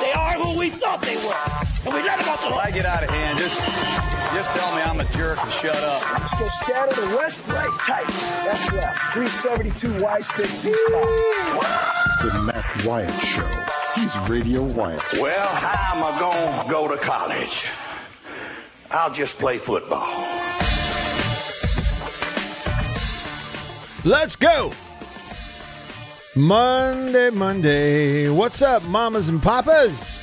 They are who we thought they were. And we let them off the hook. I get out of hand, just just tell me I'm a jerk and shut up. Let's go scatter the west, right, tight. That's left. 372 Y stick C spot. The Matt Wyatt Show. He's Radio Wyatt. Well, how am I going to go to college? I'll just play football. Let's go. Monday, Monday. What's up, mamas and papas?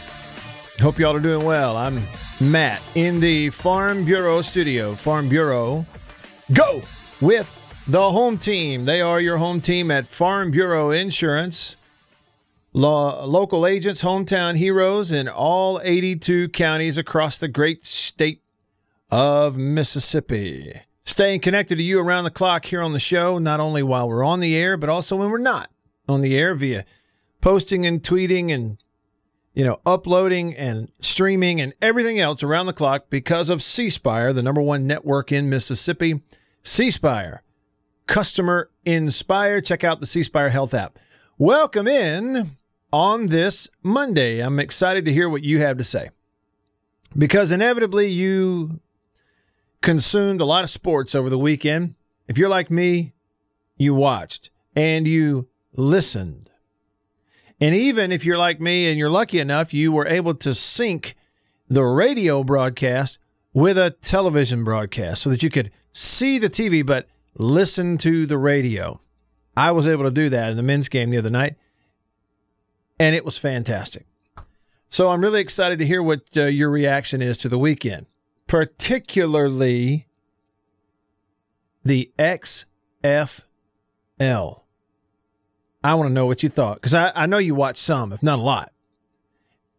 Hope y'all are doing well. I'm Matt in the Farm Bureau studio. Farm Bureau, go with the home team. They are your home team at Farm Bureau Insurance. Lo- local agents, hometown heroes in all 82 counties across the great state of Mississippi. Staying connected to you around the clock here on the show, not only while we're on the air, but also when we're not on the air via posting and tweeting and you know, uploading and streaming and everything else around the clock because of C Spire, the number one network in Mississippi. C Spire, customer inspired. Check out the C Spire Health app. Welcome in on this Monday. I'm excited to hear what you have to say because inevitably you consumed a lot of sports over the weekend. If you're like me, you watched and you listened. And even if you're like me and you're lucky enough, you were able to sync the radio broadcast with a television broadcast so that you could see the TV but listen to the radio. I was able to do that in the men's game the other night, and it was fantastic. So I'm really excited to hear what uh, your reaction is to the weekend, particularly the XFL. I want to know what you thought because I, I know you watched some, if not a lot.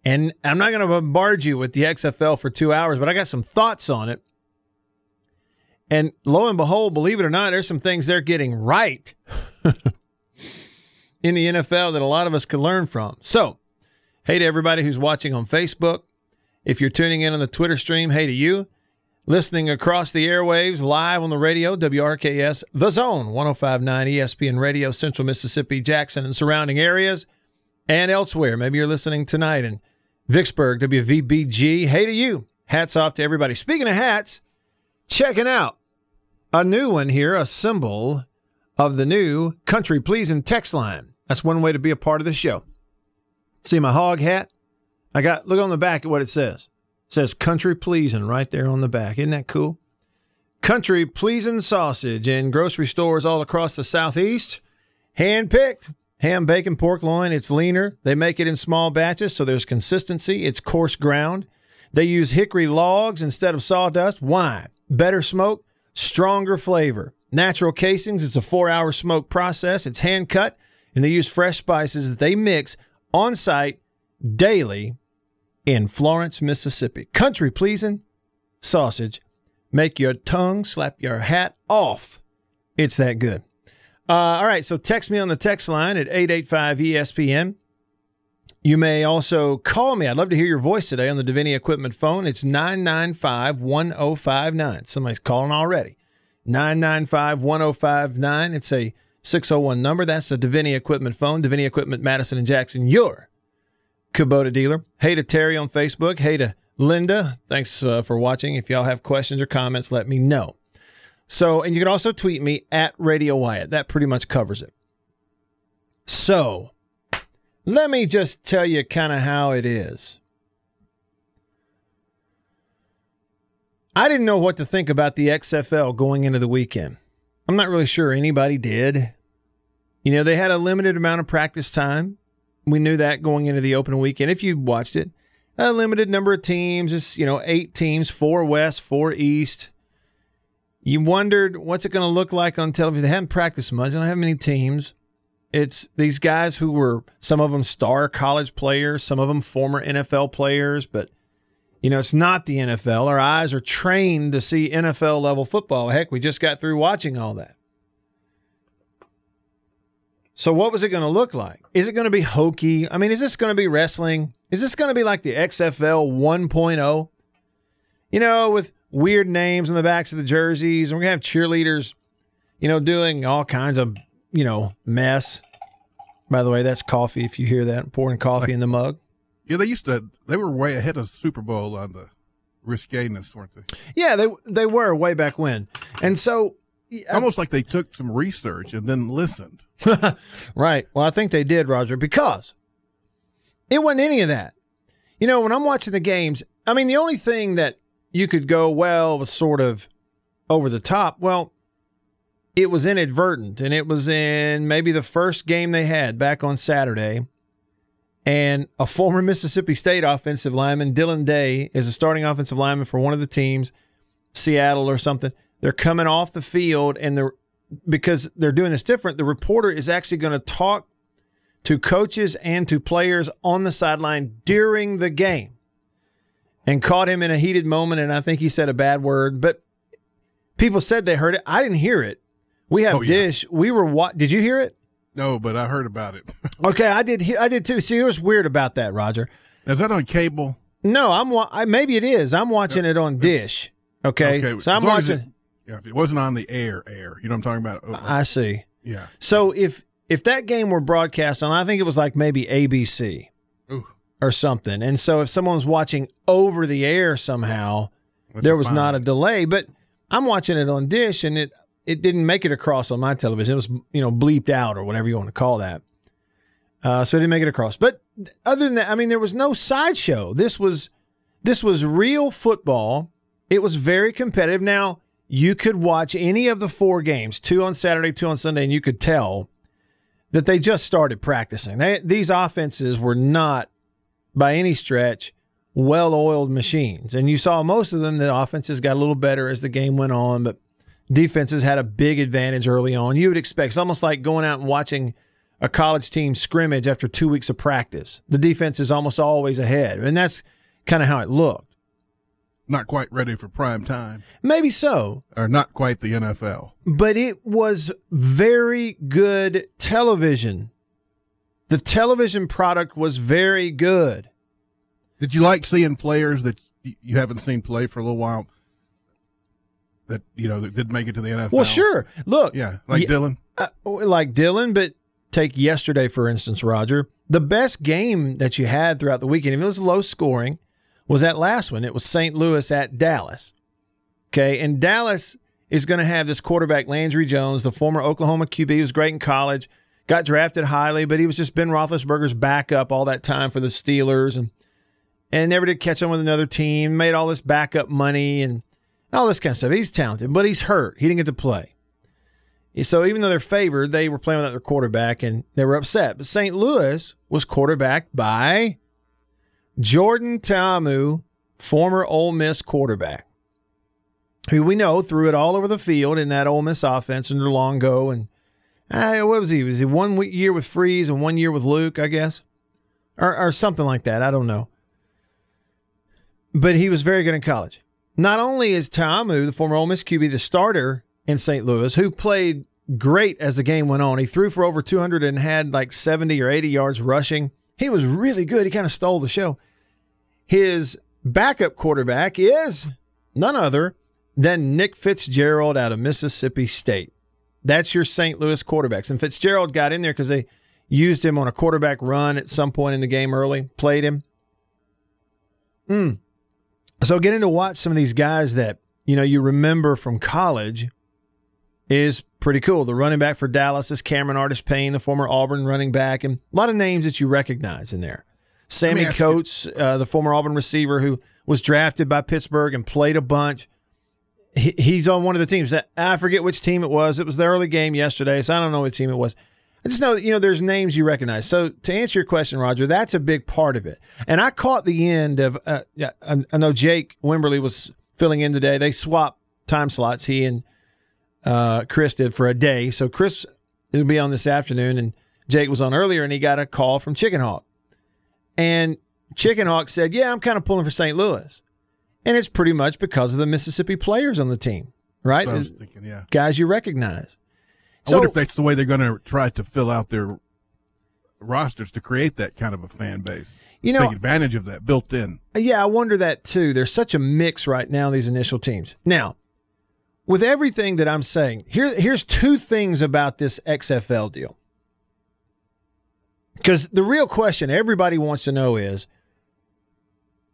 And I'm not going to bombard you with the XFL for two hours, but I got some thoughts on it. And lo and behold, believe it or not, there's some things they're getting right in the NFL that a lot of us could learn from. So, hey to everybody who's watching on Facebook. If you're tuning in on the Twitter stream, hey to you. Listening across the airwaves, live on the radio, WRKS, The Zone, 1059 ESPN Radio, Central Mississippi, Jackson, and surrounding areas, and elsewhere. Maybe you're listening tonight in Vicksburg, WVBG. Hey to you. Hats off to everybody. Speaking of hats, checking out a new one here, a symbol of the new Country Pleasing text line. That's one way to be a part of the show. See my hog hat? I got, look on the back at what it says says country pleasing right there on the back. Isn't that cool? Country pleasing sausage in grocery stores all across the southeast. Hand picked. Ham, bacon, pork loin. It's leaner. They make it in small batches, so there's consistency. It's coarse ground. They use hickory logs instead of sawdust. Why? Better smoke, stronger flavor. Natural casings. It's a four hour smoke process. It's hand cut, and they use fresh spices that they mix on site daily in Florence, Mississippi. Country pleasing sausage. Make your tongue slap your hat off. It's that good. Uh, all right, so text me on the text line at 885 ESPN. You may also call me. I'd love to hear your voice today on the Davini Equipment phone. It's 995 1059. Somebody's calling already. 995 1059. It's a 601 number. That's the Davini Equipment phone. Davini Equipment, Madison and Jackson, your Kubota dealer. Hey to Terry on Facebook. Hey to Linda. Thanks uh, for watching. If y'all have questions or comments, let me know. So, and you can also tweet me at Radio Wyatt. That pretty much covers it. So, let me just tell you kind of how it is. I didn't know what to think about the XFL going into the weekend. I'm not really sure anybody did. You know, they had a limited amount of practice time. We knew that going into the opening weekend. If you watched it, a limited number of teams, just you know, eight teams, four West, four East. You wondered what's it going to look like on television. They haven't practiced much. They don't have many teams. It's these guys who were some of them star college players, some of them former NFL players, but You know, it's not the NFL. Our eyes are trained to see NFL level football. Heck, we just got through watching all that. So, what was it going to look like? Is it going to be hokey? I mean, is this going to be wrestling? Is this going to be like the XFL 1.0? You know, with weird names on the backs of the jerseys, and we're going to have cheerleaders, you know, doing all kinds of, you know, mess. By the way, that's coffee if you hear that, pouring coffee in the mug. Yeah, they used to. They were way ahead of Super Bowl on the risqueness, weren't they? Yeah, they they were way back when. And so Almost like they took some research and then listened. right. Well, I think they did, Roger, because it wasn't any of that. You know, when I'm watching the games, I mean, the only thing that you could go, well, was sort of over the top. Well, it was inadvertent, and it was in maybe the first game they had back on Saturday. And a former Mississippi State offensive lineman, Dillon Day, is a starting offensive lineman for one of the teams, Seattle or something. They're coming off the field, and they're because they're doing this different. The reporter is actually going to talk to coaches and to players on the sideline during the game, and caught him in a heated moment. And I think he said a bad word, but people said they heard it. I didn't hear it. We have Oh, yeah. Dish. We were what? Did you hear it? No, but I heard about it. Okay, I did. I did too. See, it was weird about that, Roger. Is that on cable? No, I'm. I, maybe it is. I'm watching it on Dish. Okay, so I'm watching. It, yeah, if it wasn't on the air, air. You know what I'm talking about? I see. yeah. So if if that game were broadcast on, I think it was like maybe ABC Ooh, or something, and so if someone was watching over the air somehow, that's there was not a delay. But I'm watching it on Dish, and it it didn't make it across on my television. It was you know bleeped out or whatever you want to call that. Uh, so it didn't make it across. But other than that, I mean, there was no sideshow. This was this was real football. It was very competitive. Now you could watch any of the four games, two on Saturday, two on Sunday, and you could tell that they just started practicing. They, these offenses were not by any stretch well-oiled machines, and you saw most of them. The offenses got a little better as the game went on, but defenses had a big advantage early on. You would expect it's almost like going out and watching a college team scrimmage after two weeks of practice. The defense is almost always ahead, and that's kind of how it looked. Not quite ready for prime time, Maybe so, or not quite the NFL. but it was very good television. The television product was very good. Did you like seeing players that you haven't seen play for a little while? That you know that didn't make it to the NFL. Well, sure. Look, Yeah, like Yeah. Dillon. uh, like Dillon, but take yesterday for instance, Roger. The best game that you had throughout the weekend, if it was low scoring, was that last one. It was St. Louis at Dallas. Okay, and Dallas is going to have this quarterback Landry Jones, the former Oklahoma QB, who was great in college, got drafted highly, but he was just Ben Roethlisberger's backup all that time for the Steelers, and and never did catch on with another team. Made all this backup money and all this kind of stuff. He's talented, but he's hurt. He didn't get to play. So even though they're favored, they were playing without their quarterback and they were upset. But St. Louis was quarterbacked by Jordan Ta'amu, former Ole Miss quarterback, who we know threw it all over the field in that Ole Miss offense under Longo. And uh, what was he? Was he one year with Freeze and one year with Luke, I guess? Or, or something like that. I don't know. But he was very good in college. Not only is Tamu, the former Ole Miss QB, the starter in St. Louis, who played great as the game went on. He threw for over 200 and had like 70 or 80 yards rushing. He was really good. He kind of stole the show. His backup quarterback is none other than Nick Fitzgerald out of Mississippi State. That's your St. Louis quarterbacks. And Fitzgerald got in there because they used him on a quarterback run at some point in the game early, played him. Hmm. So getting to watch some of these guys that, you know, you remember from college is pretty cool. The running back for Dallas is Cameron Artis Payne, the former Auburn running back, and a lot of names that you recognize in there. Sammy Coates, uh, the former Auburn receiver who was drafted by Pittsburgh and played a bunch. He, he's on one of the teams. That I forget which team it was. It was the early game yesterday, so I don't know what team it was. I just know you know there's names you recognize. So to answer your question, Roger, that's a big part of it. And I caught the end of. Uh, yeah, I, I know Jake Wimberly was filling in today. They swapped time slots. He and uh, Chris did for a day. So Chris will be on this afternoon, and Jake was on earlier, and he got a call from Chicken Hawk. And Chicken Hawk said, "Yeah, I'm kind of pulling for St. Louis." And it's pretty much because of the Mississippi players on the team, right? I was thinking, yeah. Guys you recognize. I So, wonder if that's the way they're going to try to fill out their rosters to create that kind of a fan base. you know, Take advantage of that built in. Yeah, I wonder that too. There's such a mix right now, these initial teams. Now, with everything that I'm saying, here, here's two things about this XFL deal. Because the real question everybody wants to know is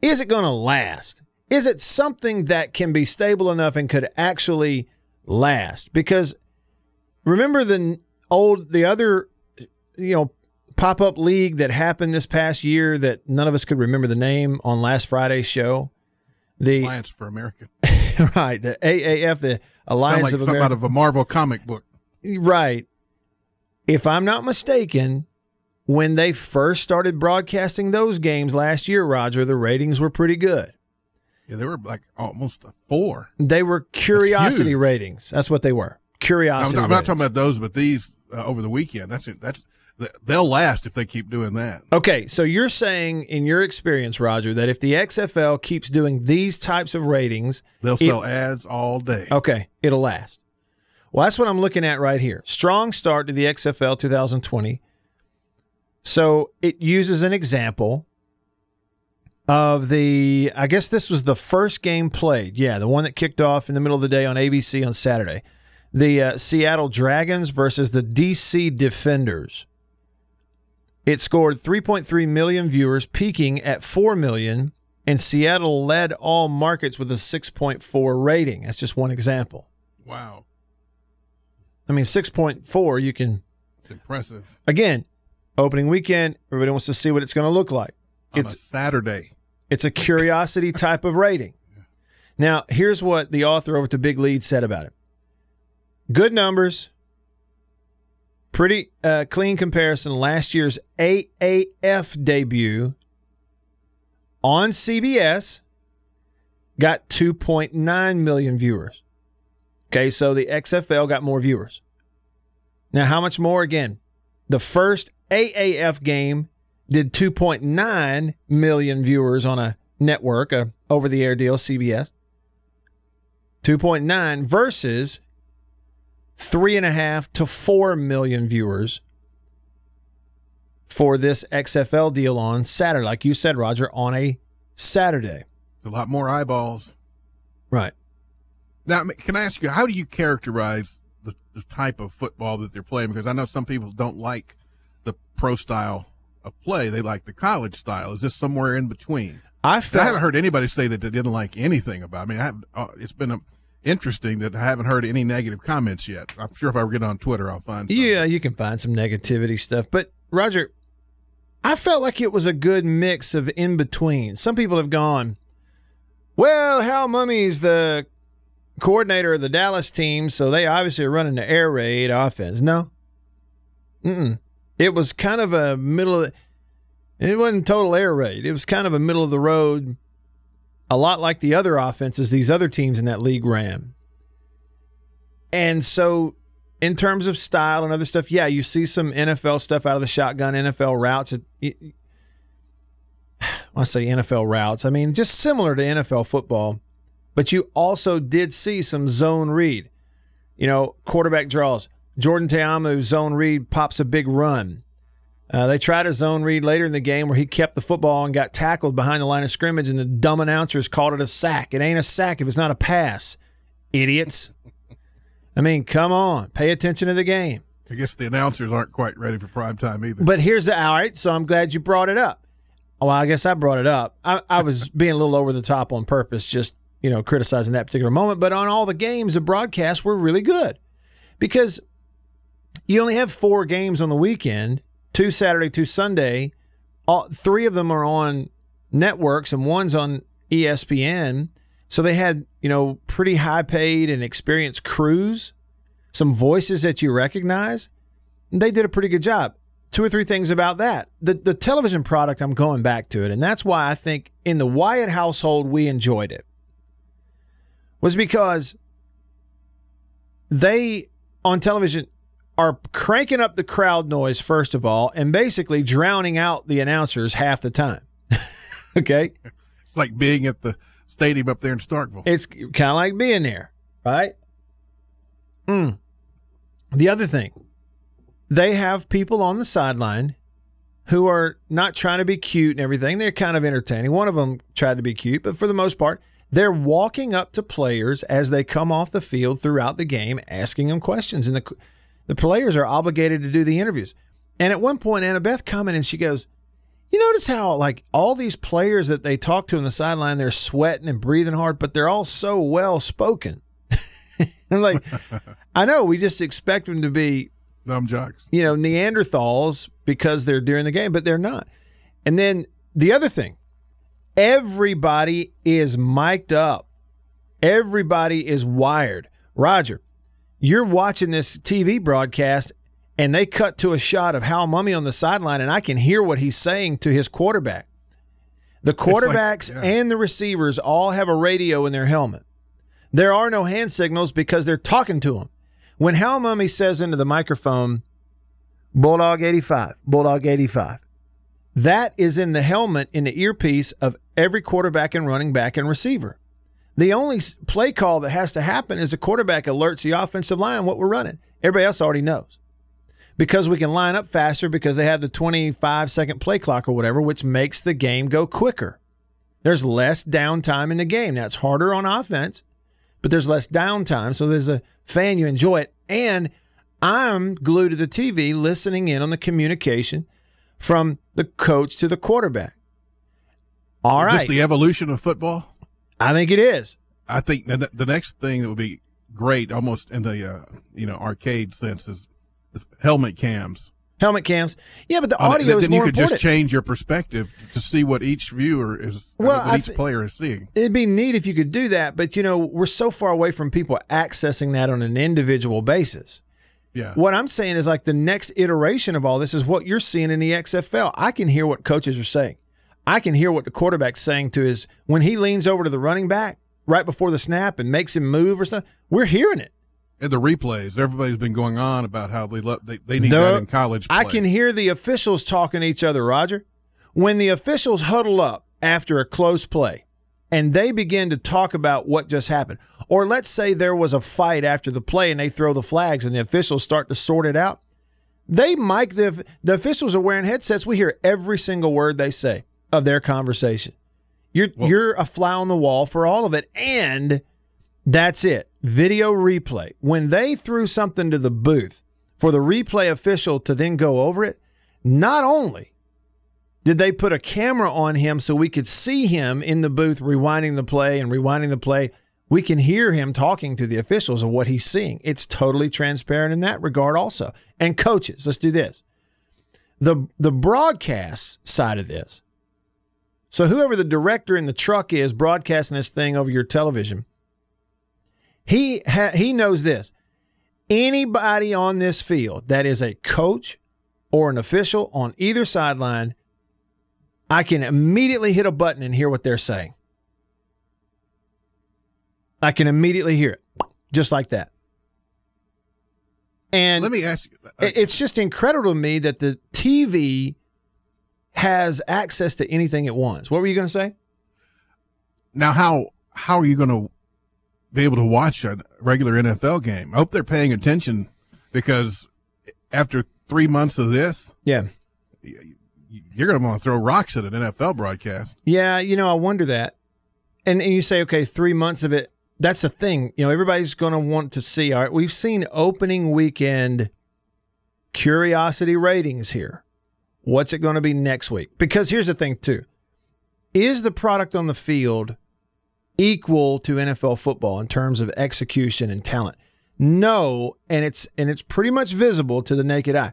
is it going to last? Is it something that can be stable enough and could actually last? Because remember the old, the other, you know, pop up league that happened this past year that none of us could remember the name on last Friday's show? The Alliance for America. right, the AAF, the Alliance like of America. out of a Marvel comic book. Right. If I'm not mistaken, when they first started broadcasting those games last year, Roger, the ratings were pretty good. Yeah, they were like almost a four. They were curiosity huge. ratings. That's what they were. I'm, Curiosity. I'm not talking about those, but these uh, over the weekend. That's it. That's they'll last if they keep doing that. Okay, so you're saying, in your experience, Roger, that if the XFL keeps doing these types of ratings, They'll it- sell ads all day. Okay, it'll last. Well, that's what I'm looking at right here. Strong start to the XFL 2020. So it uses an example of the, I guess this was the first game played. Yeah, the one that kicked off in the middle of the day on ABC on Saturday. The uh, Seattle Dragons versus the DC Defenders. It scored 3.3 million viewers, peaking at 4 million, and Seattle led all markets with a 6.4 rating. That's just one example. Wow, I mean, 6.4, you can, it's impressive. again, opening weekend, everybody wants to see what it's going to look like. On It's Saturday. It's a curiosity type of rating. Now, here's what the author over to Big Lead said about it good numbers, pretty uh, clean comparison. Last year's AAF debut on CBS got 2.9 million viewers. Okay, so the XFL got more viewers. Now, how much more? Again, the first AAF game did 2.9 million viewers on a network, a over the air deal, CBS. 2.9 versus three and a half to four million viewers for this XFL deal on Saturday, like you said, Roger, on a Saturday. It's a lot more eyeballs. Right. Now, can I ask you, how do you characterize the, the type of football that they're playing? Because I know some people don't like pro style of play; they like the college style. Is this somewhere in between? I I haven't heard anybody say that they didn't like anything about. I mean, I have, uh, it's been um interesting that I haven't heard any negative comments yet. I'm sure if I were to get on Twitter, I'll find. some. Yeah, you can find some negativity stuff. But Roger, I felt like it was a good mix of in between. Some people have gone, well, Hal Mumme's the coordinator of the Dallas team, so they obviously are running the air raid offense. No. Mm-mm. It was kind of a middle of it wasn't total air raid. It was kind of a middle of the road, a lot like the other offenses these other teams in that league ran. And so in terms of style and other stuff, yeah, you see some NFL stuff out of the shotgun, NFL routes. It, it- I say NFL routes. I mean, just similar to NFL football, but you also did see some zone read. You know, quarterback draws. Jordan Ta'amu zone read pops a big run. Uh, they tried a zone read later in the game where he kept the football and got tackled behind the line of scrimmage, and the dumb announcers called it a sack. It ain't a sack if it's not a pass, idiots. I mean, come on, pay attention to the game. I guess the announcers aren't quite ready for prime time either. But here's the all right. So I'm glad you brought it up. Well, I guess I brought it up. I, I was being a little over the top on purpose, just you know, criticizing that particular moment. But on all the games, the broadcasts were really good because you only have four games on the weekend: two Saturday, two Sunday. All three of them are on networks, and one's on ESPN. So they had you know pretty high paid and experienced crews, some voices that you recognize. They did a pretty good job two or three things about that. The the television product, I'm going back to it, and that's why I think in the Wyatt household we enjoyed it. Was because they on television are cranking up the crowd noise first of all, and basically drowning out the announcers half the time. okay, it's like being at the stadium up there in Starkville. It's kind of like being there, right? Mm. The other thing, they have people on the sideline who are not trying to be cute and everything. They're kind of entertaining. One of them tried to be cute, but for the most part, they're walking up to players as they come off the field throughout the game, asking them questions, and the the players are obligated to do the interviews. And at one point, Annabeth commented, and she goes, "You notice how like all these players that they talk to on the sideline, they're sweating and breathing hard, but they're all so well spoken." I'm like, I know we just expect them to be Dumb jocks. you know, Neanderthals because they're during the game, but they're not. And then the other thing, everybody is mic'd up. Everybody is wired. Roger, you're watching this TV broadcast and they cut to a shot of Hal Mumme on the sideline and I can hear what he's saying to his quarterback. The like- quarterbacks yeah. and the receivers all have a radio in their helmet. There are no hand signals because they're talking to him. When Hal Mumme says into the microphone, Bulldog 85, Bulldog 85, that is in the helmet in the earpiece of every quarterback and running back and receiver. The only play call that has to happen is the quarterback alerts the offensive line what we're running. Everybody else already knows. Because we can line up faster because they have the 25 second play clock or whatever, which makes the game go quicker. There's less downtime in the game. Now it's harder on offense, but there's less downtime. So there's a fan, you enjoy it. And I'm glued to the TV listening in on the communication from the coach to the quarterback. All Is right. the evolution of football? I think it is. I think the, the next thing that would be great, almost in the uh, you know arcade sense, is the helmet cams. Helmet cams. Yeah, but the audio is then more you could important. just change your perspective to see what each viewer is, Well, what I each thi- player is seeing. It'd be neat if you could do that, but you know, we're so far away from people accessing that on an individual basis. Yeah, What I'm saying is like the next iteration of all this is what you're seeing in the XFL. I can hear what coaches are saying. I can hear what the quarterback's saying to his when he leans over to the running back right before the snap and makes him move or something. We're hearing it. and the replays. Everybody's been going on about how they love they, they need The- that in college. I can hear the officials talking to each other, Roger. When the officials huddle up after a close play and they begin to talk about what just happened, or let's say there was a fight after the play and they throw the flags and the officials start to sort it out, they mic the the officials are wearing headsets. We hear every single word they say of their conversation. You're you're a fly on the wall for all of it, and that's it. Video replay. When they threw something to the booth for the replay official to then go over it, not only did they put a camera on him so we could see him in the booth rewinding the play and rewinding the play, we can hear him talking to the officials of what he's seeing. It's totally transparent in that regard also. And coaches, let's do this. The the broadcast side of this. So whoever the director in the truck is broadcasting this thing over your television, he ha- he knows this. Anybody on this field that is a coach or an official on either sideline, I can immediately hit a button and hear what they're saying. I can immediately hear it, just like that. And Let me ask you. it- it's just incredible to me that the TV has access to anything it wants. What were you going to say? now how how are you going to be able to watch a regular NFL game? I hope they're paying attention because after three months of this, Yeah. you're going to want to throw rocks at an NFL broadcast. Yeah, you know, I wonder that. And, and you say, okay, three months of it. That's the thing. You know, everybody's going to want to see. All right, we've seen opening weekend curiosity ratings here. What's it going to be next week? Because here's the thing, too. Is the product on the field equal to NFL football in terms of execution and talent? No, and it's and it's pretty much visible to the naked eye.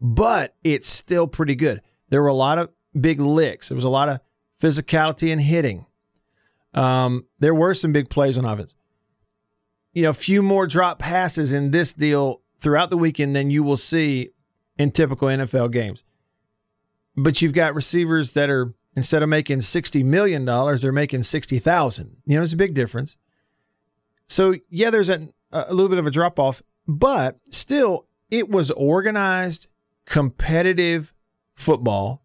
But it's still pretty good. There were a lot of big licks. There was a lot of physicality and hitting. Um, there were some big plays on offense. You know, a few more drop passes in this deal throughout the weekend than you will see in typical NFL games. But you've got receivers that are instead of making sixty million dollars, they're making sixty thousand. You know, it's a big difference. So yeah, there's a, a little bit of a drop off, but still, it was organized, competitive football.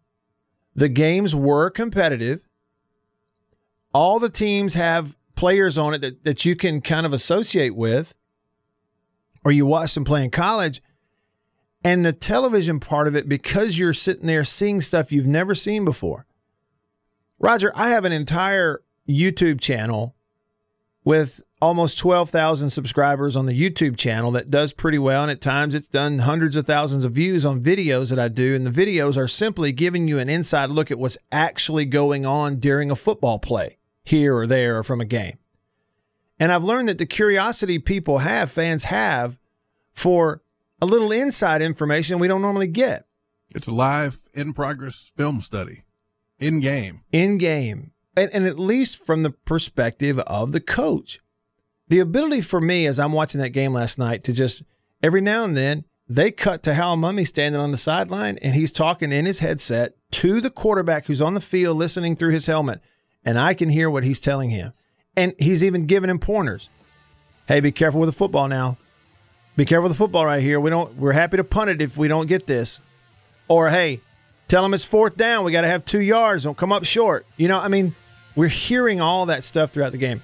The games were competitive. all the teams have players on it that, that you can kind of associate with, or you watch them play in college. And the television part of it, because you're sitting there seeing stuff you've never seen before. Roger, I have an entire YouTube channel with almost 12,000 subscribers on the YouTube channel that does pretty well. And at times it's done hundreds of thousands of views on videos that I do. And the videos are simply giving you an inside look at what's actually going on during a football play here or there or from a game. And I've learned that the curiosity people have, fans have, for a little inside information we don't normally get. It's a live, in progress film study, in game. In game. And, and at least from the perspective of the coach. The ability for me as I'm watching that game last night to just every now and then they cut to Hal Mumme standing on the sideline and he's talking in his headset to the quarterback who's on the field listening through his helmet. And I can hear what he's telling him. And he's even giving him pointers. Hey, be careful with the football now. Be careful with the football right here. We don't we're happy to punt it if we don't get this. Or hey, tell them it's fourth down. We got to have 2 yards. Don't come up short. You know, I mean, we're hearing all that stuff throughout the game.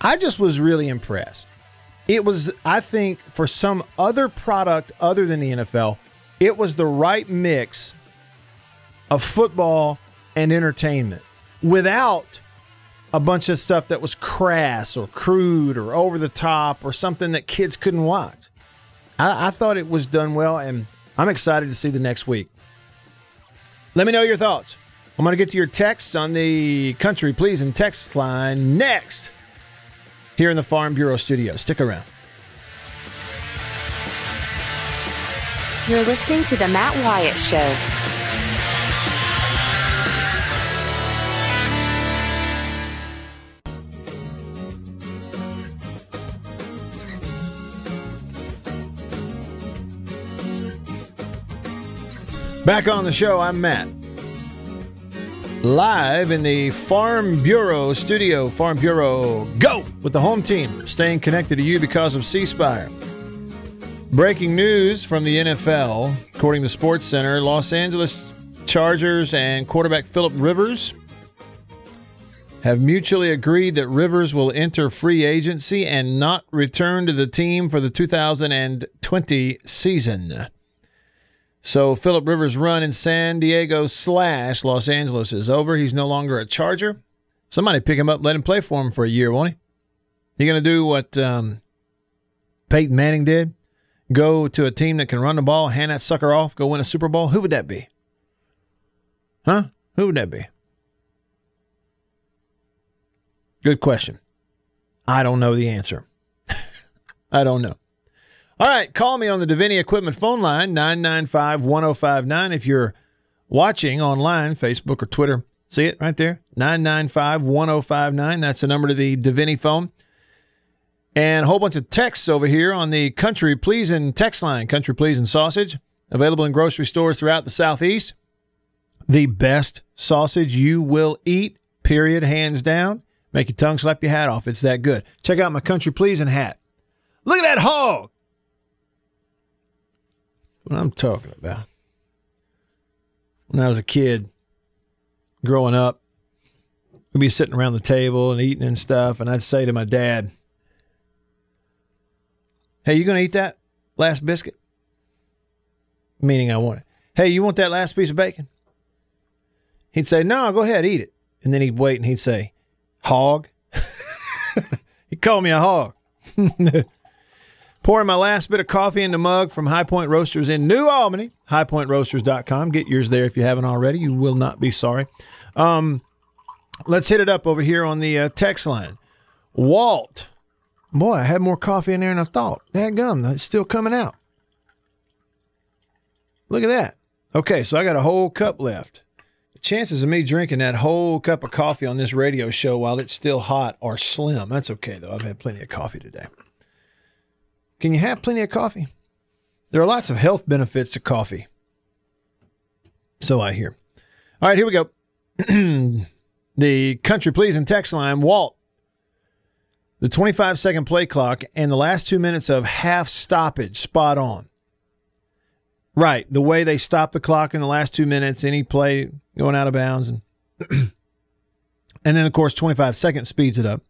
I just was really impressed. It was, I think, for some other product other than the NFL, it was the right mix of football and entertainment without a bunch of stuff that was crass or crude or over the top or something that kids couldn't watch. I, I thought it was done well, and I'm excited to see the next week. Let me know your thoughts. I'm going to get to your texts on the Country Pleasing text line next here in the Farm Bureau studio. Stick around. You're listening to The Matt Wyatt Show. Back on the show, I'm Matt. Live in the Farm Bureau studio. Farm Bureau, go with the home team, staying connected to you because of C Spire. Breaking news from the NFL, according to Sports Center, Los Angeles Chargers and quarterback Philip Rivers have mutually agreed that Rivers will enter free agency and not return to the team for the 2020 season. So Philip Rivers' run in San Diego slash Los Angeles is over. He's no longer a Charger. Somebody pick him up, let him play for him for a year, won't he? He to do what um, Peyton Manning did? Go to a team that can run the ball, hand that sucker off, go win a Super Bowl? Who would that be? Huh? Who would that be? Good question. I don't know the answer. I don't know. All right, call me on the Davini Equipment phone line, 995 1059. If you're watching online, Facebook or Twitter, see it right there, 995 1059. That's the number to the Davini phone. And a whole bunch of texts over here on the Country Pleasing text line, Country Pleasing Sausage, available in grocery stores throughout the Southeast. The best sausage you will eat, period, hands down. Make your tongue slap your hat off. It's that good. Check out my Country Pleasing hat. Look at that hog what I'm talking about. When I was a kid, growing up, we'd be sitting around the table and eating and stuff, and I'd say to my dad, Hey, you to eat that last biscuit? Meaning I want it. Hey, you want that last piece of bacon? He'd say, No, go ahead, eat it. And then he'd wait and he'd say, Hog. he'd call me a hog. Pouring my last bit of coffee in the mug from High Point Roasters in New Albany. HighPointRoasters.com. Get yours there if you haven't already. You will not be sorry. Um, let's hit it up over here on the uh, text line. Walt. Boy, I had more coffee in there than I thought. That gum, it's still coming out. Look at that. Okay, so I got a whole cup left. The chances of me drinking that whole cup of coffee on this radio show while it's still hot are slim. That's okay, though. I've had plenty of coffee today. Can you have plenty of coffee? There are lots of health benefits to coffee. So I hear. All right, here we go. the country pleasing text line, Walt. The 25 second play clock and the last two minutes of half stoppage, spot on. Right, the way they stop the clock in the last two minutes, any play going out of bounds, and And then, of course, 25 seconds speeds it up.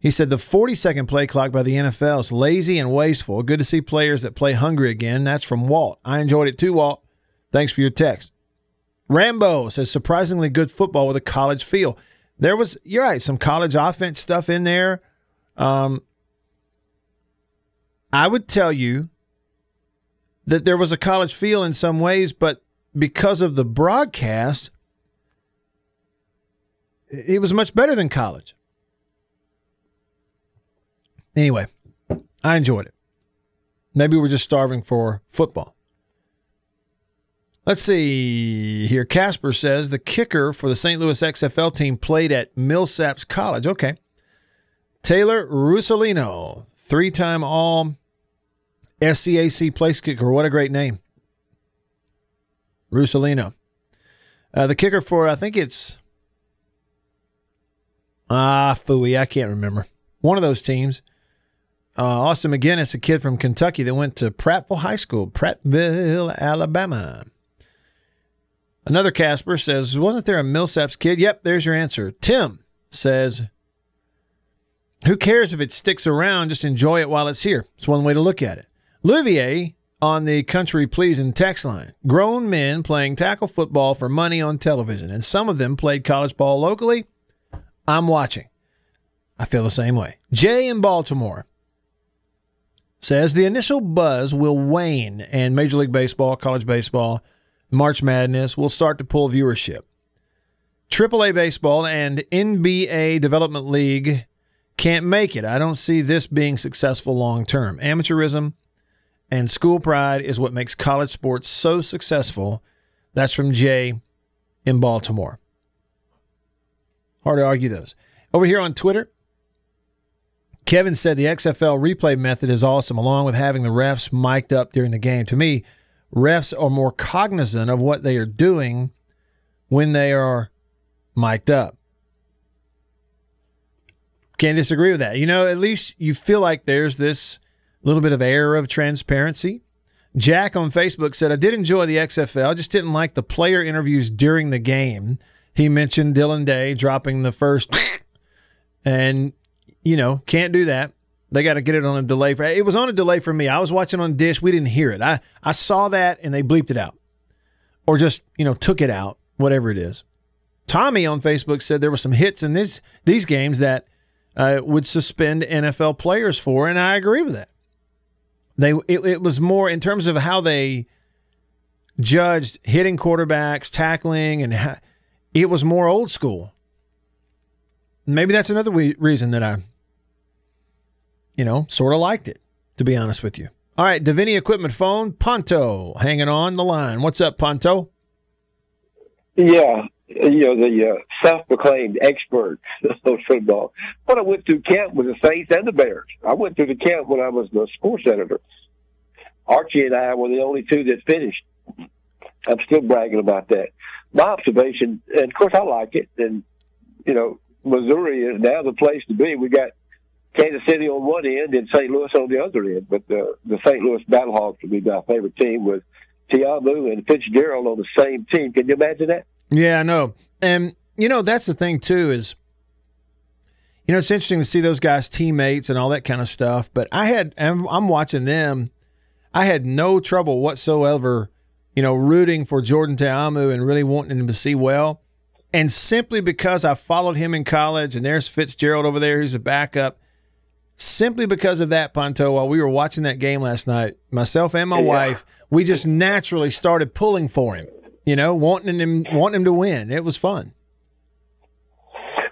He said the 40 second play clock by the NFL is lazy and wasteful. Good to see players that play hungry again. That's from Walt. I enjoyed it too, Walt. Thanks for your text. Rambo says surprisingly good football with a college feel. There was, you're right, some college offense stuff in there. Um, I would tell you that there was a college feel in some ways, but because of the broadcast, it was much better than college. Anyway, I enjoyed it. Maybe we're just starving for football. Let's see here. Casper says the kicker for the St. Louis XFL team played at Millsaps College. Okay. Taylor Russolino, three time All SCAC place kicker. What a great name. Russolino. Uh, the kicker for, I think it's, ah, Fooey, I can't remember. One of those teams. Uh, Austin MacGinnis, a kid from Kentucky that went to Prattville High School, Prattville, Alabama. Another Casper says, Wasn't there a Millsaps kid? Yep, there's your answer. Tim says, Who cares if it sticks around? Just enjoy it while it's here. It's one way to look at it. Louvier on the country pleasing text line. Grown men playing tackle football for money on television, and some of them played college ball locally. I'm watching. I feel the same way. Jay in Baltimore says the initial buzz will wane and Major League Baseball, college baseball, March Madness will start to pull viewership. AAA baseball and NBA Development League can't make it. I don't see this being successful long term. Amateurism and school pride is what makes college sports so successful. That's from Jay in Baltimore. Hard to argue those. Over here on Twitter, Kevin said the XFL replay method is awesome, along with having the refs mic'd up during the game. To me, refs are more cognizant of what they are doing when they are mic'd up. Can't disagree with that. You know, at least you feel like there's this little bit of air of transparency. Jack on Facebook said, I did enjoy the XFL, I just didn't like the player interviews during the game. He mentioned Dillon Day dropping the first, and, you know, can't do that. They got to get it on a delay. For, it was on a delay for me. I was watching on Dish. We didn't hear it. I, I saw that and they bleeped it out or just, you know, took it out, whatever it is. Tommy on Facebook said there were some hits in this, these games that uh, would suspend NFL players for, and I agree with that. They it, it was more in terms of how they judged hitting quarterbacks, tackling, and it was more old school. Maybe that's another we- reason that I, you know, sort of liked it. To be honest with you. All right, Davini Equipment Phone, Ponto, hanging on the line. What's up, Ponto? Yeah, you know the uh, self-proclaimed expert of those football. When I went through camp with the Saints and the Bears, I went through the camp when I was the sports editor. Archie and I were the only two that finished. I'm still bragging about that. My observation, and of course I like it, and you know Missouri is now the place to be. We got Kansas City on one end and St. Louis on the other end, but the the St. Louis Battlehawks would be my favorite team with Ta'amu and Fitzgerald on the same team. Can you imagine that? Yeah, I know. And, you know, that's the thing, too, is, you know, it's interesting to see those guys' teammates and all that kind of stuff. But I had, I'm, I'm watching them. I had no trouble whatsoever, you know, rooting for Jordan Ta'amu and really wanting him to see well. And simply because I followed him in college, and there's Fitzgerald over there who's a backup, simply because of that, Ponto, while we were watching that game last night, myself and my Yeah. wife, we just naturally started pulling for him you know, wanting him wanting him to win. It was fun.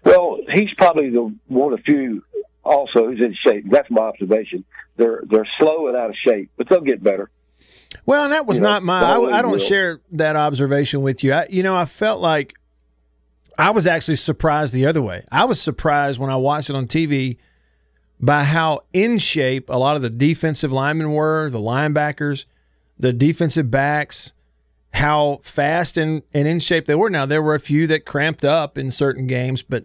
Well, he's probably the one of few also who's in shape. That's my observation. They're they're slow and out of shape, but they'll get better. Well, and that was You know, not my. I, I don't will. share that observation with you. I, you know, I felt like I was actually surprised the other way. I was surprised when I watched it on TV by how in shape a lot of the defensive linemen were, the linebackers, the defensive backs, how fast and, and in shape they were. Now, there were a few that cramped up in certain games, but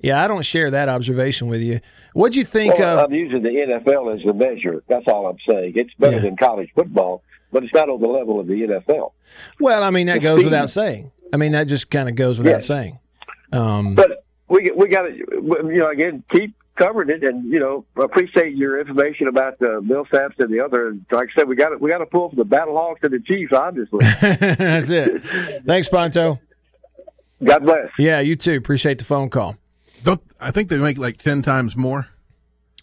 yeah, I don't share that observation with you. What'd you think well, of? I'm using the NFL as the measure. That's all I'm saying. It's better Yeah. than college football, but it's not on the level of the NFL. Well, I mean, that goes without saying. I mean, that just kind of goes without Yeah. saying. Um, But we we got to you know again keep covering it, and you know appreciate your information about the Millsaps and the other. Like I said, we got to we got to pull from the Battle Hawks and the Chiefs, obviously. That's it. Thanks, Ponto. God bless. Yeah, you too. Appreciate the phone call. Don't I think they make like ten times more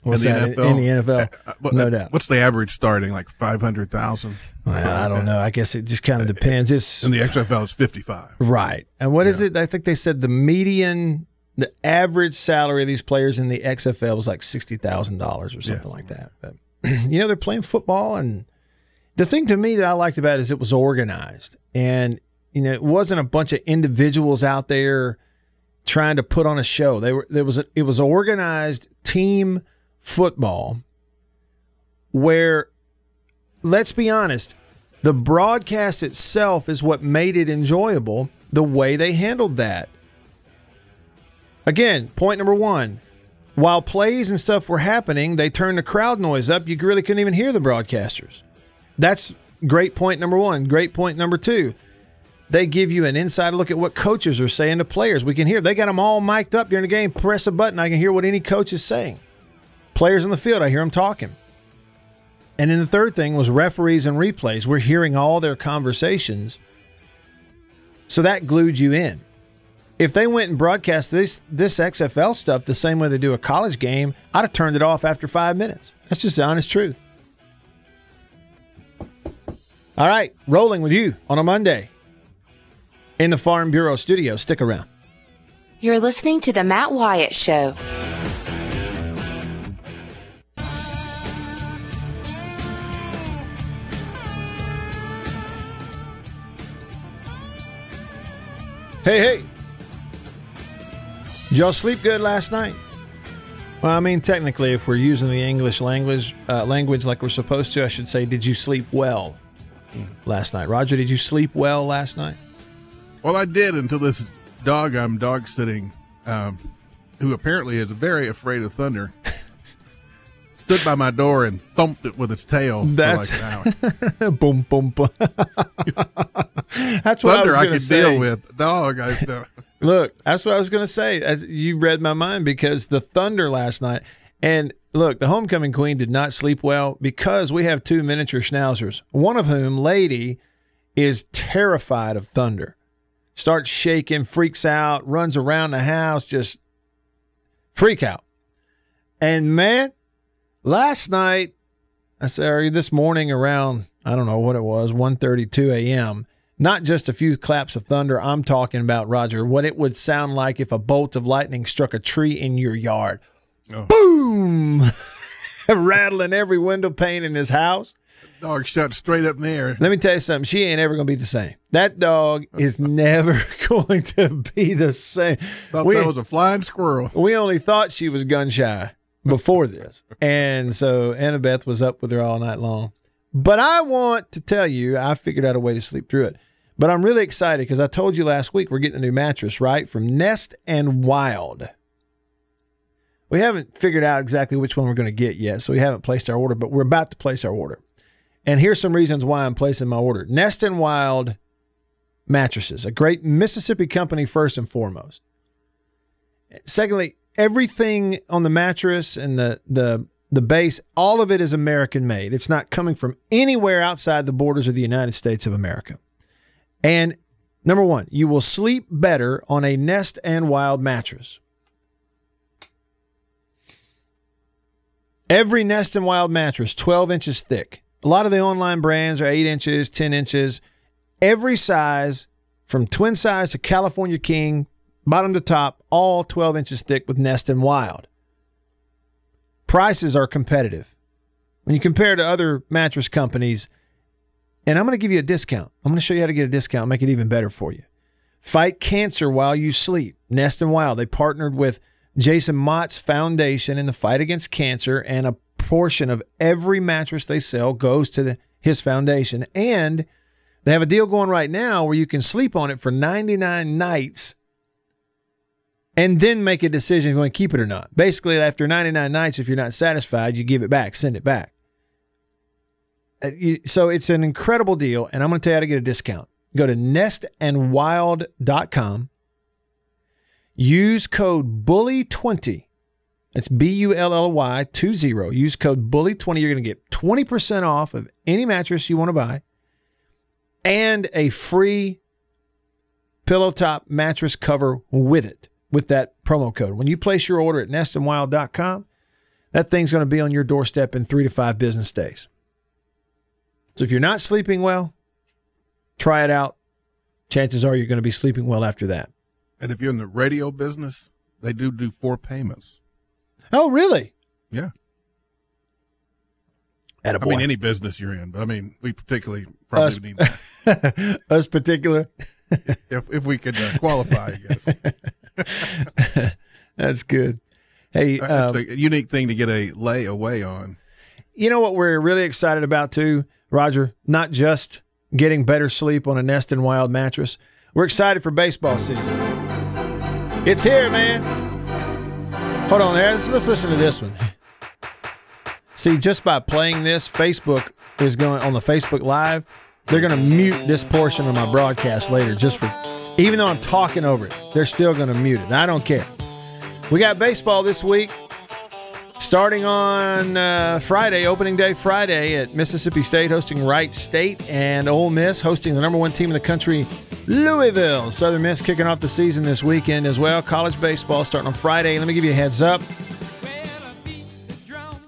What's in the that, NFL? in the NFL? Uh, what- No doubt. What's the average starting? Like five hundred thousand. Well, I don't know. I guess it just kind of depends. It's In the XFL, it's fifty-five. right. And what is it? I think they said the median, the average salary of these players in the XFL was like sixty thousand dollars or something like that. But you know, they're playing football, and the thing to me that I liked about it is it was organized, and you know, it wasn't a bunch of individuals out there trying to put on a show. They were there was a, it was organized team football where let's be honest, the broadcast itself is what made it enjoyable the way they handled that. Again, point number 1, while plays and stuff were happening, they turned the crowd noise up. You really couldn't even hear the broadcasters. That's great point number 1, great point number 2 they give you an inside look at what coaches are saying to players. We can hear they got them all mic'd up during the game. Press a button, I can hear what any coach is saying. Players in the field, I hear them talking. And then the third thing was referees and replays. We're hearing all their conversations. So that glued you in. If they went and broadcast this this XFL stuff the same way they do a college game, I'd have turned it off after five minutes. That's just the honest truth. All right, rolling with you on a Monday in the Farm Bureau studio. Stick around. You're listening to The Matt Wyatt Show. Hey, hey. Did y'all sleep good last night? Well, I mean, technically, if we're using the English language uh, language like we're supposed to, I should say, did you sleep well last night? Roger, did you sleep well last night? Well, I did until this dog I'm dog sitting, um, who apparently is very afraid of thunder, stood by my door and thumped it with its tail That's- for like an hour. boom, boom, boom. That's what I thunder was I, going to could say. deal with. Dog, I, uh, Look, that's what I was going to say. As you read my mind because the Thunder last night, and look, the homecoming queen did not sleep well because we have two miniature schnauzers. One of whom, Lady, is terrified of thunder. Starts shaking, freaks out, runs around the house, just freak out. And man, last night, I said, or this morning around, I don't know what it was, 1.32 a.m., not just a few claps of thunder. I'm talking about, Roger, what it would sound like if a bolt of lightning struck a tree in your yard. Oh. Boom! Rattling every window pane in his house. dog shot straight up in the air. Let me tell you something. She ain't ever going to be the same. That dog is never going to be the same. Thought We- that was a flying squirrel. we only thought she was gun shy before this. And so Annabeth was up with her all night long. But I want to tell you, I figured out a way to sleep through it. But I'm really excited because I told you last week we're getting a new mattress, right? From Nest and Wild. We haven't figured out exactly which one we're going to get yet, so we haven't placed our order, but we're about to place our order. And here's some reasons why I'm placing my order. Nest and Wild mattresses, a great Mississippi company first and foremost. Secondly, everything on the mattress and the the the base, all of it is American made. It's not coming from anywhere outside the borders of the United States of America. And number one, you will sleep better on a Nest and Wild mattress. Every Nest and Wild mattress, 12 inches thick. A lot of the online brands are 8 inches, 10 inches. Every size, from twin size to California King, bottom to top, all 12 inches thick with Nest and Wild. Prices are competitive. When you compare to other mattress companies, and I'm going to give you a discount. I'm going to show you how to get a discount, make it even better for you. Fight cancer while you sleep. Nest and Wild. They partnered with Jason Mott's foundation in the fight against cancer, and a portion of every mattress they sell goes to the, his foundation. And they have a deal going right now where you can sleep on it for 99 nights and then make a decision if you want to keep it or not. Basically, after 99 nights, if you're not satisfied, you give it back, send it back. Uh, So it's an incredible deal, and I'm going to tell you how to get a discount. Go to nestandwild.com. Use code BULLY20. That's B U L L Y 20. Use code BULLY20. You're going to get 20% off of any mattress you want to buy and a free pillow top mattress cover with it with that promo code. When you place your order at nestandwild.com, that thing's going to be on your doorstep in three to five business days. So if you're not sleeping well, try it out. Chances are you're going to be sleeping well after that. And if you're in the radio business, they do do four payments. Oh, really? Yeah. Attaboy. I mean, any business you're in, but I mean, we particularly probably Us- need that. Us particular. if, if we could uh, qualify, I guess. That's good. Hey, um, a unique thing to get a layaway on. you know what we're really excited about too, Roger? Not just getting better sleep on a Nest and Wild mattress. We're excited for baseball season. It's here, man. Hold on, there. Let's, let's listen to this one. See, just by playing this, Facebook is going on the Facebook Live. They're going to mute this portion of my broadcast later, just for even though I'm talking over it, they're still going to mute it. I don't care. We got baseball this week. Starting on uh, Friday, opening day Friday at Mississippi State, hosting Wright State, and Ole Miss hosting the number one team in the country, Louisville. Southern Miss kicking off the season this weekend as well. College baseball starting on Friday. Let me give you a heads up.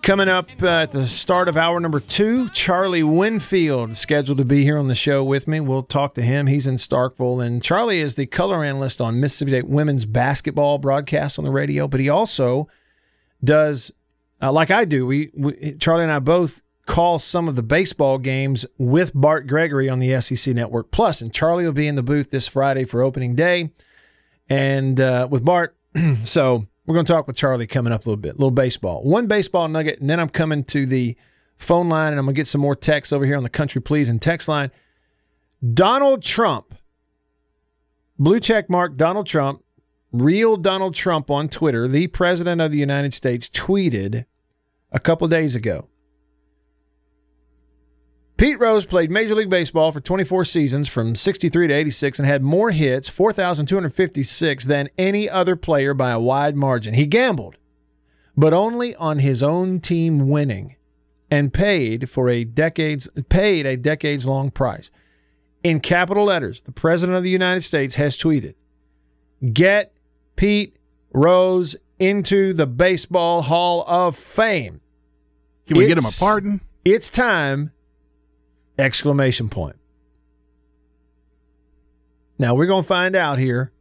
Coming up uh, at the start of hour number two, Charlie Winfield scheduled to be here on the show with me. We'll talk to him. He's in Starkville, and Charlie is the color analyst on Mississippi State women's basketball broadcast on the radio. But he also does, uh, like I do. We, we Charlie and I both call some of the baseball games with Bart Gregory on the SEC Network Plus, and Charlie will be in the booth this Friday for opening day, and uh, with Bart. so we're going to talk with Charlie coming up a little bit, a little baseball. One baseball nugget, and then I'm coming to the phone line and I'm going to get some more texts over here on the Country Please and text line. Donald Trump, blue check mark Donald Trump, real Donald Trump on Twitter, the president of the United States, tweeted a couple days ago. Pete Rose played Major League Baseball for 24 seasons from 63 to 86 and had more hits, 4,256, than any other player by a wide margin. He gambled, but only on his own team winning and paid for a decades paid a decades long price. In capital letters, the President of the United States has tweeted, "Get Pete Rose into the Baseball Hall of Fame." Can we get him a pardon? It's time! Exclamation point. Now we're going to find out here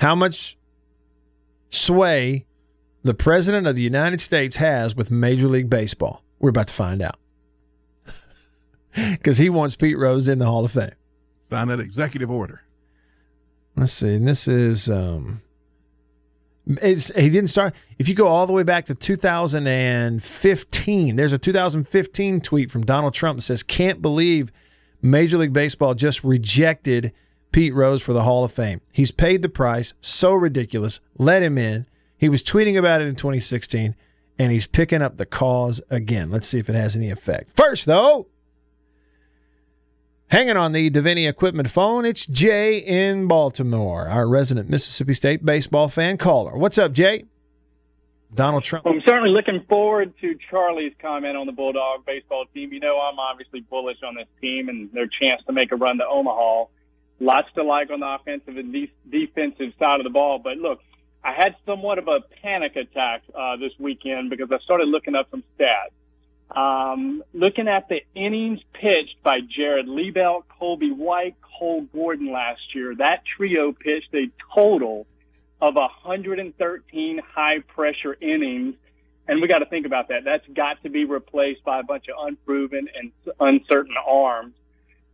how much sway the President of the United States has with Major League Baseball. We're about to find out. Because he wants Pete Rose in the Hall of Fame. Sign that executive order. Let's see. And this is um it's he didn't start if you go all the way back to 2015, there's a 2015 tweet from Donald Trump that says, Can't believe Major League Baseball just rejected Pete Rose for the Hall of Fame. He's paid the price, so ridiculous. Let him in. He was tweeting about it in 2016, and he's picking up the cause again. Let's see if it has any effect. First, though, Hanging on the Davini Equipment phone, it's Jay in Baltimore, our resident Mississippi State baseball fan caller. What's up, Jay? Donald Trump. I'm certainly looking forward to Charlie's comment on the Bulldog baseball team. You know, I'm obviously bullish on this team and their chance to make a run to Omaha. Lots to like on the offensive and de- defensive side of the ball. But look, I had somewhat of a panic attack uh, this weekend because I started looking up some stats. Um, looking at the innings pitched by Jared Liebelt, Colby White, Cole Gordon last year, that trio pitched a total of 113 high pressure innings. And we got to think about that. That's got to be replaced by a bunch of unproven and uncertain arms.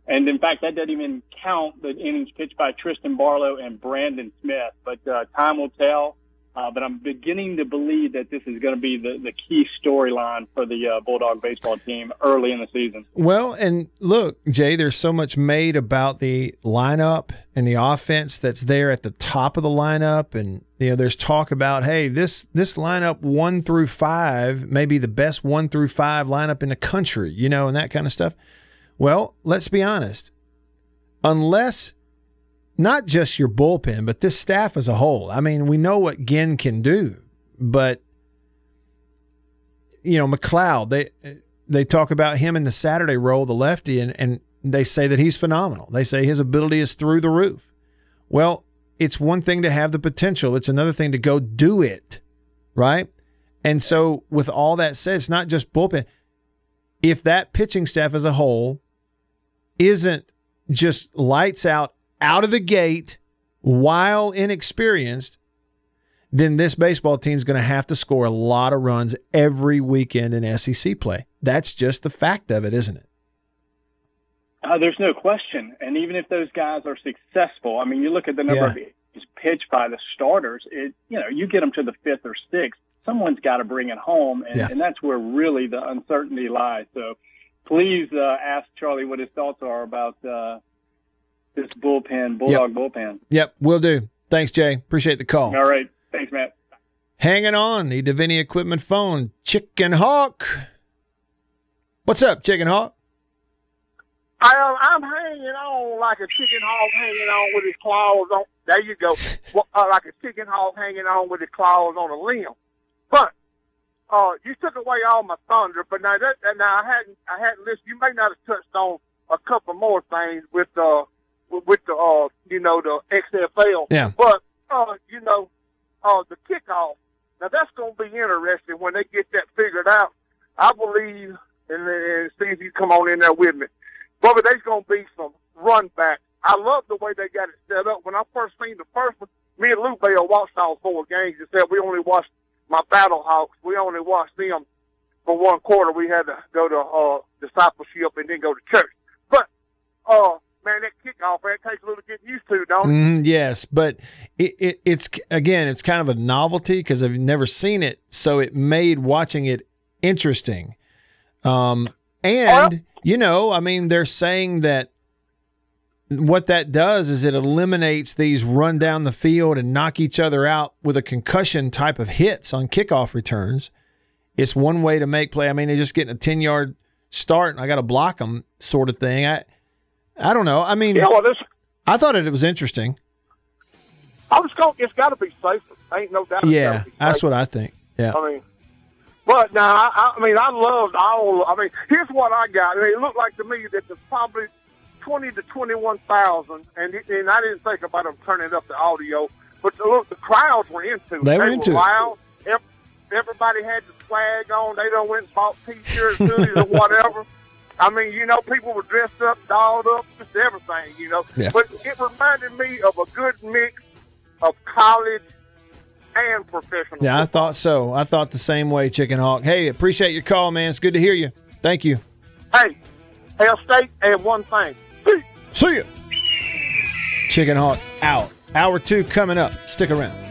And in fact, that doesn't even count the innings pitched by Tristan Barlow and Brandon Smith. But uh, time will tell. Uh, but I'm beginning to believe that this is going to be the, the key storyline for the uh, Bulldog baseball team early in the season. Well, and look, Jay, there's so much made about the lineup and the offense that's there at the top of the lineup, and you know, there's talk about, hey, this this lineup one through five may be the best one through five lineup in the country, you know, and that kind of stuff. Well, let's be honest. Unless not just your bullpen, but this staff as a whole. I mean, we know what Ginn can do, but you know, MacLeod, they they talk about him in the Saturday role, the lefty, and, and they say that he's phenomenal. They say his ability is through the roof. Well, it's one thing to have the potential, it's another thing to go do it, right? And so, with all that said, it's not just bullpen. If that pitching staff as a whole isn't just lights out out of the gate while inexperienced, then this baseball team's going to have to score a lot of runs every weekend in SEC play. That's just the fact of it, isn't it? Uh, there's no question. And even if those guys are successful, I mean, you look at the number Yeah. of innings pitched by the starters. It, you know, you get them to the fifth or sixth, someone's got to bring it home, and, Yeah. and that's where really the uncertainty lies. So, please uh, ask Charlie what his thoughts are about uh, this bullpen, bulldog bullpen. Yep, will do. Thanks, Jay. Appreciate the call. All right, thanks, Matt. Hanging on the Davini Equipment phone, Chicken Hawk. What's up, Chicken Hawk? I, um, I'm hanging on like a chicken hawk hanging on with his claws on. There you go. Well, uh, like a chicken hawk hanging on with his claws on a limb. But uh, you took away all my thunder. But now that now I hadn't I hadn't listened. You may not have touched on a couple more things with uh with, the uh you know the XFL. Yeah. But uh you know uh the kickoff. Now that's going to be interesting when they get that figured out. I believe, and, and if you come on in there with me. Bubba, there's going to be some run back. I love the way they got it set up. When I first seen the first one, me and Lou Bell watched all four games and said we only watched my Battle Hawks. We only watched them for one quarter. We had to go to uh, discipleship and then go to church. But, uh, man, that kickoff, that takes a little getting used to, don't it? Mm, yes, but it, it, it's again, it's kind of a novelty because I've never seen it, so it made watching it interesting. Um, and you know, I mean, they're saying that what that does is it eliminates these run down the field and knock each other out with a concussion type of hits on kickoff returns. It's one way to make play. I mean, they're just getting a ten yard start and I got to block them, sort of thing. I, I don't know. I mean, Yeah, well, this, I thought it was interesting. I was going, it's got to be safer. Ain't no doubt. Yeah, that's what I think. Yeah. I mean, but now I, I mean, I loved all. I mean, here's what I got. I mean, it looked like to me that there's probably twenty to twenty-one thousand, and and I didn't think about them turning up the audio, but look, the crowds were into it. They were into loud. Ev- Everybody had the swag on. They don't went and bought t-shirts, hoodies, or whatever. I mean, you know, people were dressed up, dolled up, just everything, you know. Yeah. But it reminded me of a good mix of college and professional. Yeah, I thought so. I thought the same way, Chicken Hawk. Hey, appreciate your call, man. It's good to hear you. Thank you. Hey, Hell State, and one thing. See ya. Chicken Hawk out. Hour two coming up. Stick around.